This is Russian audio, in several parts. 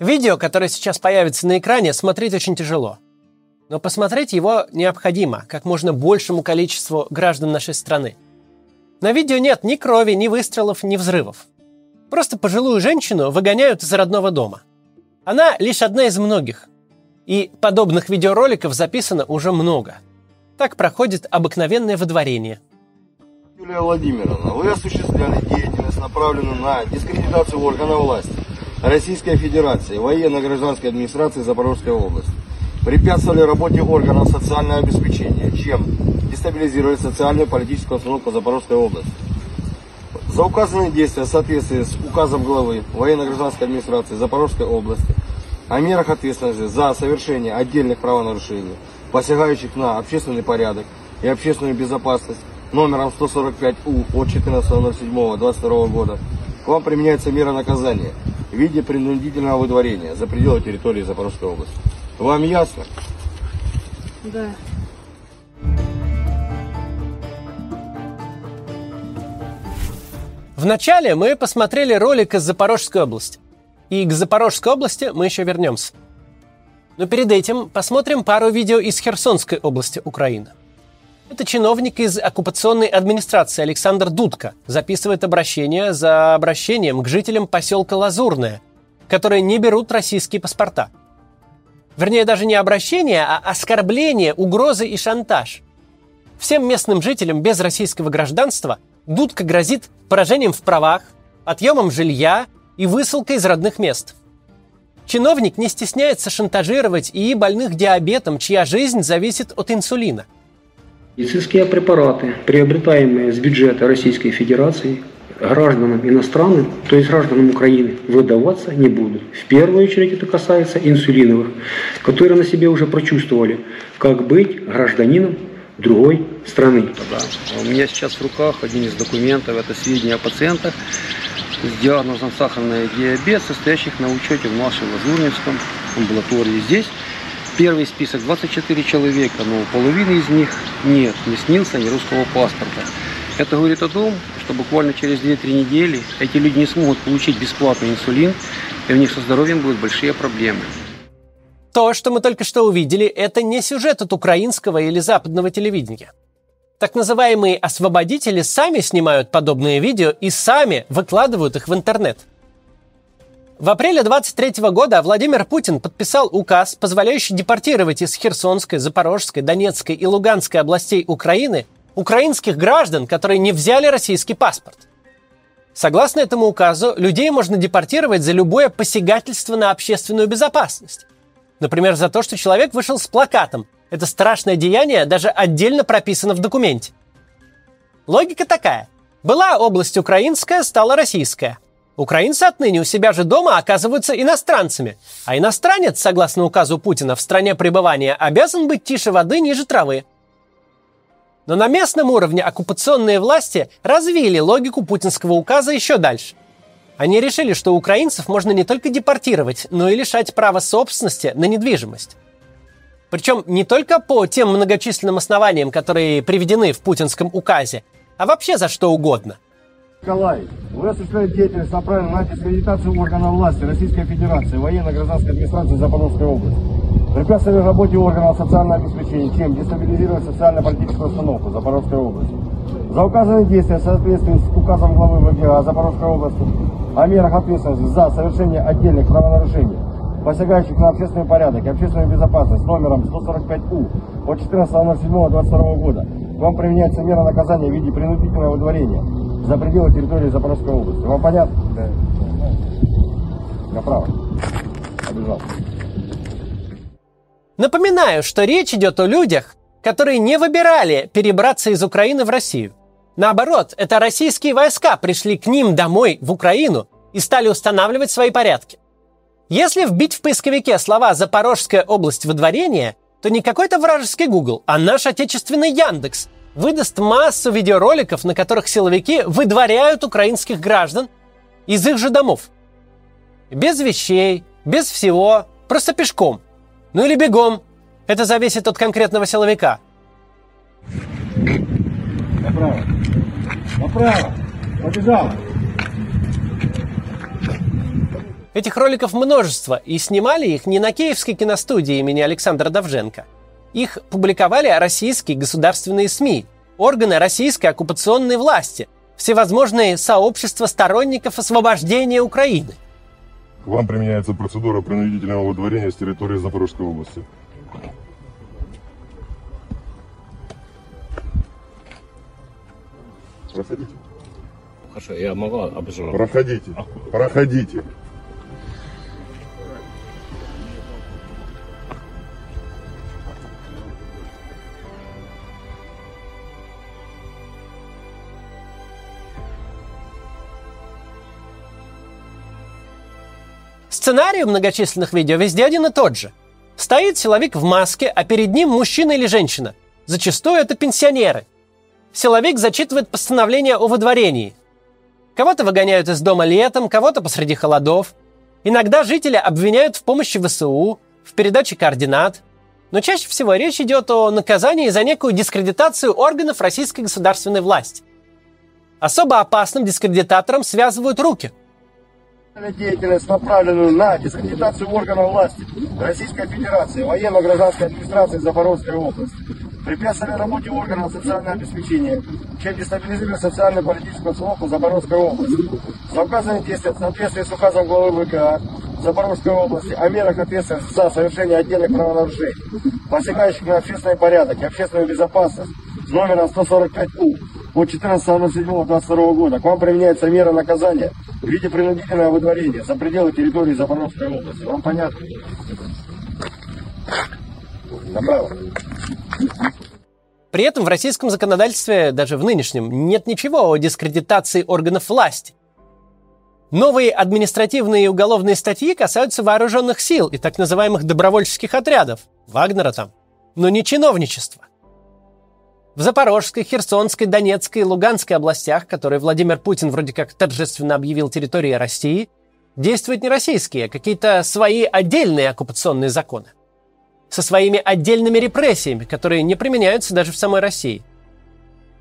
Видео, которое сейчас появится на экране, смотреть очень тяжело. Но посмотреть его необходимо как можно большему количеству граждан нашей страны. На видео нет ни крови, ни выстрелов, ни взрывов. Просто пожилую женщину выгоняют из родного дома. Она лишь одна из многих. И подобных видеороликов записано уже много. Так проходит обыкновенное выдворение. Юлия Владимировна, вы осуществляли деятельность, направленную на дискредитацию органов власти Российской Федерации, военно-гражданской администрации Запорожской области. Препятствовали работе органов социального обеспечения, чем дестабилизировали социальную и политическую обстановку Запорожской области. За указанные действия в соответствии с указом главы военно-гражданской администрации Запорожской области о мерах ответственности за совершение отдельных правонарушений, посягающих на общественный порядок и общественную безопасность номером 145У от 14.07.22 года к вам применяется мера наказания в виде принудительного выдворения за пределы территории Запорожской области. Вам ясно? Да. Вначале мы посмотрели ролик из Запорожской области. И к Запорожской области мы еще вернемся. Но перед этим посмотрим пару видео из Херсонской области Украины. Это чиновник из оккупационной администрации Александр Дудко записывает обращение за обращением к жителям поселка Лазурное, которые не берут российские паспорта. Вернее, даже не обращение, а оскорбление, угрозы и шантаж. Всем местным жителям без российского гражданства Дудка грозит поражением в правах, отъемом жилья и высылкой из родных мест. Чиновник не стесняется шантажировать и больных диабетом, чья жизнь зависит от инсулина. Медицинские препараты, приобретаемые с бюджета Российской Федерации, гражданам иностранным, то есть гражданам Украины, выдаваться не будут. В первую очередь это касается инсулиновых, которые на себе уже прочувствовали, как быть гражданином другой страны. Да. У меня сейчас в руках один из документов, это сведения о пациентах с диагнозом сахарный диабет, состоящих на учете в нашем Лазурнинском амбулатории. Здесь первый список 24 человека, но у половины из них нет ни снился, ни русского паспорта. Это говорит о том, что буквально через 2-3 недели эти люди не смогут получить бесплатный инсулин, и у них со здоровьем будут большие проблемы. То, что мы только что увидели, это не сюжет от украинского или западного телевидения. Так называемые освободители сами снимают подобные видео и сами выкладывают их в интернет. В апреле 23 года Владимир Путин подписал указ, позволяющий депортировать из Херсонской, Запорожской, Донецкой и Луганской областей Украины украинских граждан, которые не взяли российский паспорт. Согласно этому указу, людей можно депортировать за любое посягательство на общественную безопасность. Например, за то, что человек вышел с плакатом. Это страшное деяние даже отдельно прописано в документе. Логика такая. Была область украинская, стала российская. Украинцы отныне у себя же дома оказываются иностранцами. А иностранец, согласно указу Путина, в стране пребывания обязан быть тише воды, ниже травы. Но на местном уровне оккупационные власти развили логику путинского указа еще дальше. Они решили, что украинцев можно не только депортировать, но и лишать права собственности на недвижимость. Причем не только по тем многочисленным основаниям, которые приведены в путинском указе, а вообще за что угодно. Николай, вы осуществляете деятельность, направленную на дискредитацию органов власти Российской Федерации, военно-гражданской администрации Запорожской области. Препятствовали работе органов социального обеспечения, чем дестабилизировать социально-политическую установку Запорожской области. За указанные действия в соответствии с указом главы ВГА Запорожской области о мерах ответственности за совершение отдельных правонарушений, посягающих на общественный порядок и общественную безопасность номером 145У от 14.07.22 года, вам применяется мера наказания в виде принудительного выдворения за пределы территории Запорожской области. Вам понятно? Да. Направо. Обижался. Напоминаю, что речь идет о людях, которые не выбирали перебраться из Украины в Россию. Наоборот, это российские войска пришли к ним домой, в Украину, и стали устанавливать свои порядки. Если вбить в поисковике слова «Запорожская область выдворения», то не какой-то вражеский Google, а наш отечественный Яндекс выдаст массу видеороликов, на которых силовики выдворяют украинских граждан из их же домов. Без вещей, без всего, просто пешком. Ну или бегом. Это зависит от конкретного силовика. Направо. Направо. Побежал. Этих роликов множество, и снимали их не на Киевской киностудии имени Александра Давженко. Их публиковали российские государственные СМИ, органы российской оккупационной власти, всевозможные сообщества сторонников освобождения Украины. К вам применяется процедура принудительного выдворения с территории Запорожской области. Проходите. Хорошо, я могу обживать. Проходите. Проходите. Сценарий у многочисленных видео везде один и тот же. Стоит силовик в маске, а перед ним мужчина или женщина. Зачастую это пенсионеры. Силовик зачитывает постановление о выдворении. Кого-то выгоняют из дома летом, кого-то посреди холодов. Иногда жители обвиняют в помощи ВСУ, в передаче координат. Но чаще всего речь идет о наказании за некую дискредитацию органов российской государственной власти. Особо опасным дискредитатором связывают руки – деятельность, направленную на дискредитацию органов власти Российской Федерации, военно-гражданской администрации Запорожской области, препятствовали работе органов социального обеспечения, чем дестабилизирует социально-политическую обстановку Запорожской области. За указанные действия в соответствии с указом главы ВК Запорожской области о мерах ответственности за совершение отдельных правонарушений, посягающих на общественный порядок и общественную безопасность, с номером 145У от 14.07.22 года к вам применяется мера наказания в виде принудительного выдворения за пределы территории Запорожской области. Вам понятно? Направо. При этом в российском законодательстве, даже в нынешнем, нет ничего о дискредитации органов власти. Новые административные и уголовные статьи касаются вооруженных сил и так называемых добровольческих отрядов, Вагнера там, но не чиновничества. В Запорожской, Херсонской, Донецкой и Луганской областях, которые Владимир Путин вроде как торжественно объявил территорией России, действуют не российские, а какие-то свои отдельные оккупационные законы. Со своими отдельными репрессиями, которые не применяются даже в самой России.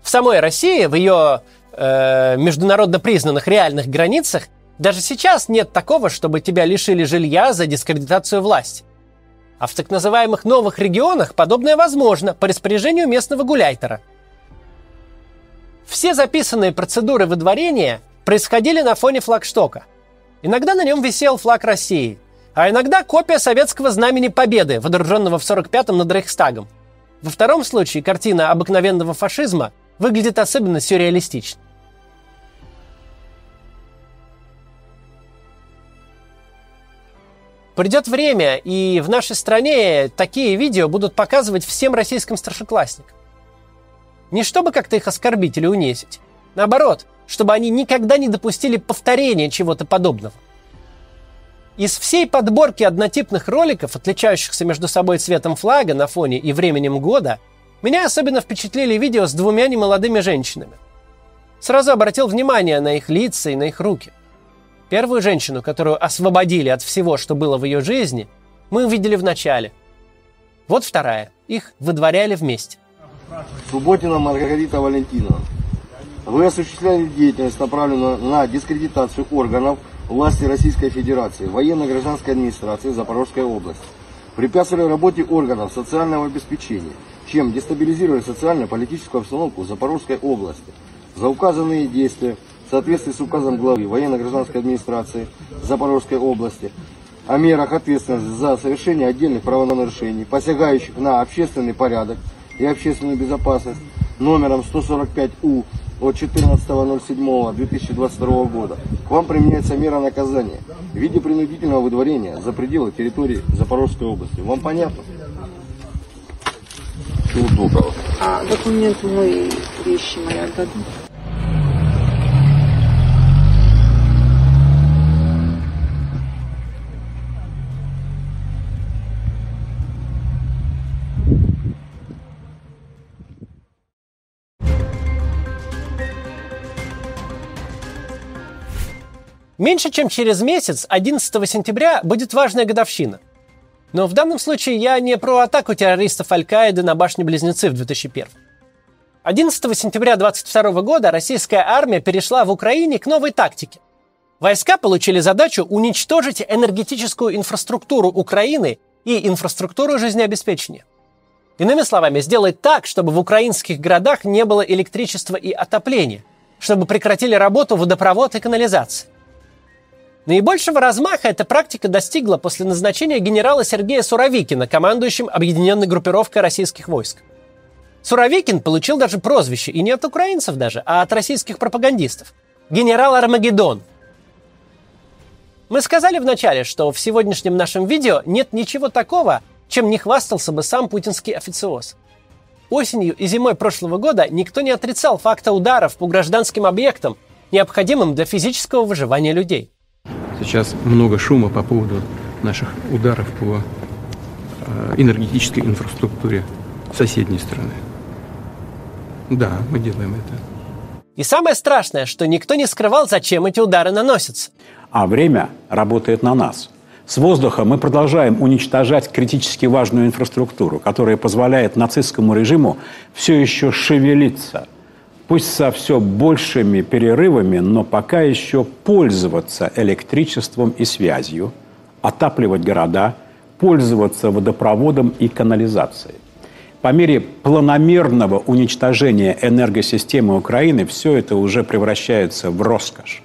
В самой России, в ее э, международно признанных реальных границах, даже сейчас нет такого, чтобы тебя лишили жилья за дискредитацию власти. А в так называемых новых регионах подобное возможно по распоряжению местного гуляйтера. Все записанные процедуры выдворения происходили на фоне флагштока. Иногда на нем висел флаг России, а иногда копия советского знамени Победы, водруженного в 45-м над Рейхстагом. Во втором случае картина обыкновенного фашизма выглядит особенно сюрреалистично. Придет время, и в нашей стране такие видео будут показывать всем российским старшеклассникам. Не чтобы как-то их оскорбить или унизить. Наоборот, чтобы они никогда не допустили повторения чего-то подобного. Из всей подборки однотипных роликов, отличающихся между собой цветом флага на фоне и временем года, меня особенно впечатлили видео с двумя немолодыми женщинами. Сразу обратил внимание на их лица и на их руки. Первую женщину, которую освободили от всего, что было в ее жизни, мы увидели в начале. Вот вторая. Их выдворяли вместе. Субботина Маргарита Валентиновна. Вы осуществляли деятельность, направленную на дискредитацию органов власти Российской Федерации, военно-гражданской администрации Запорожской области. Препятствовали работе органов социального обеспечения, чем дестабилизировали социально-политическую обстановку Запорожской области. За указанные действия в соответствии с указом главы военно-гражданской администрации Запорожской области о мерах ответственности за совершение отдельных правонарушений, посягающих на общественный порядок и общественную безопасность номером 145У от 14.07.2022 года к вам применяется мера наказания в виде принудительного выдворения за пределы территории Запорожской области. Вам понятно? А документы мои, вещи мои отдадут? Меньше чем через месяц, 11 сентября, будет важная годовщина. Но в данном случае я не про атаку террористов Аль-Каиды на башни-близнецы в 2001. 11 сентября 2022 года российская армия перешла в Украине к новой тактике. Войска получили задачу уничтожить энергетическую инфраструктуру Украины и инфраструктуру жизнеобеспечения. Иными словами, сделать так, чтобы в украинских городах не было электричества и отопления, чтобы прекратили работу водопровод и канализация. Наибольшего размаха эта практика достигла после назначения генерала Сергея Суровикина командующим объединенной группировкой российских войск. Суровикин получил даже прозвище, и не от украинцев даже, а от российских пропагандистов. Генерал Армагеддон. Мы сказали вначале, что в сегодняшнем нашем видео нет ничего такого, чем не хвастался бы сам путинский официоз. Осенью и зимой прошлого года никто не отрицал факта ударов по гражданским объектам, необходимым для физического выживания людей – Сейчас много шума по поводу наших ударов по э, энергетической инфраструктуре соседней страны. Да, мы делаем это. И самое страшное, что никто не скрывал, зачем эти удары наносятся. А время работает на нас. С воздуха мы продолжаем уничтожать критически важную инфраструктуру, которая позволяет нацистскому режиму все еще шевелиться – пусть со все большими перерывами, но пока еще пользоваться электричеством и связью, отапливать города, пользоваться водопроводом и канализацией. По мере планомерного уничтожения энергосистемы Украины все это уже превращается в роскошь.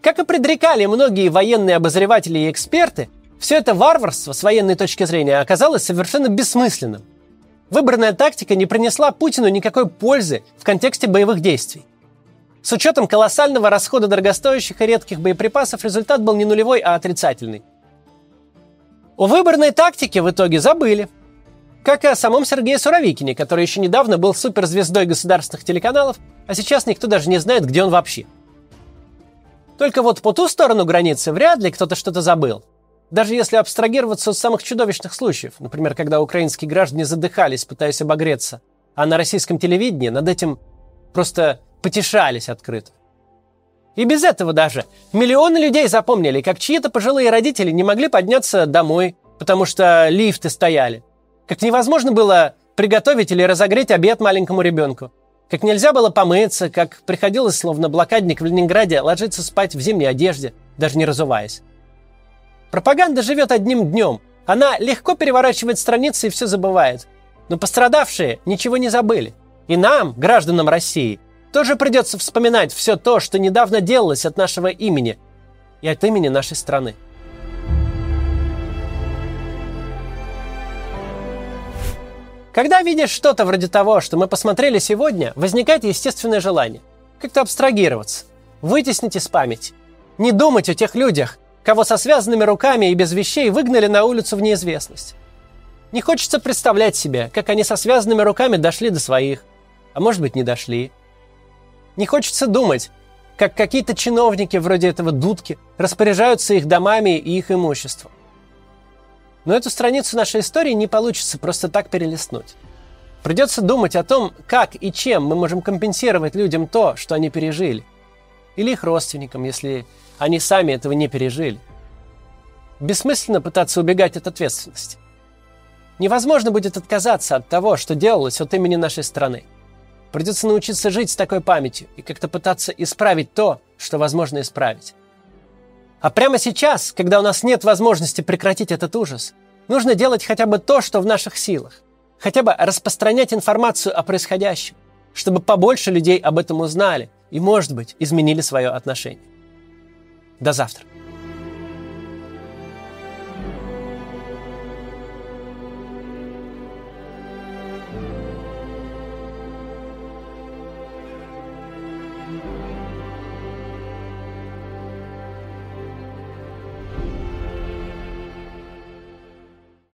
Как и предрекали многие военные обозреватели и эксперты, все это варварство с военной точки зрения оказалось совершенно бессмысленным – Выбранная тактика не принесла Путину никакой пользы в контексте боевых действий. С учетом колоссального расхода дорогостоящих и редких боеприпасов результат был не нулевой, а отрицательный. О выбранной тактике в итоге забыли. Как и о самом Сергее Суровикине, который еще недавно был суперзвездой государственных телеканалов, а сейчас никто даже не знает, где он вообще. Только вот по ту сторону границы вряд ли кто-то что-то забыл – даже если абстрагироваться от самых чудовищных случаев, например, когда украинские граждане задыхались, пытаясь обогреться, а на российском телевидении над этим просто потешались открыто. И без этого даже миллионы людей запомнили, как чьи-то пожилые родители не могли подняться домой, потому что лифты стояли. Как невозможно было приготовить или разогреть обед маленькому ребенку. Как нельзя было помыться, как приходилось, словно блокадник в Ленинграде, ложиться спать в зимней одежде, даже не разуваясь. Пропаганда живет одним днем. Она легко переворачивает страницы и все забывает. Но пострадавшие ничего не забыли. И нам, гражданам России, тоже придется вспоминать все то, что недавно делалось от нашего имени и от имени нашей страны. Когда видишь что-то вроде того, что мы посмотрели сегодня, возникает естественное желание как-то абстрагироваться, вытеснить из памяти, не думать о тех людях, кого со связанными руками и без вещей выгнали на улицу в неизвестность. Не хочется представлять себе, как они со связанными руками дошли до своих, а может быть не дошли. Не хочется думать, как какие-то чиновники вроде этого Дудки распоряжаются их домами и их имуществом. Но эту страницу нашей истории не получится просто так перелистнуть. Придется думать о том, как и чем мы можем компенсировать людям то, что они пережили. Или их родственникам, если они сами этого не пережили. Бессмысленно пытаться убегать от ответственности. Невозможно будет отказаться от того, что делалось от имени нашей страны. Придется научиться жить с такой памятью и как-то пытаться исправить то, что возможно исправить. А прямо сейчас, когда у нас нет возможности прекратить этот ужас, нужно делать хотя бы то, что в наших силах. Хотя бы распространять информацию о происходящем, чтобы побольше людей об этом узнали и, может быть, изменили свое отношение. До завтра.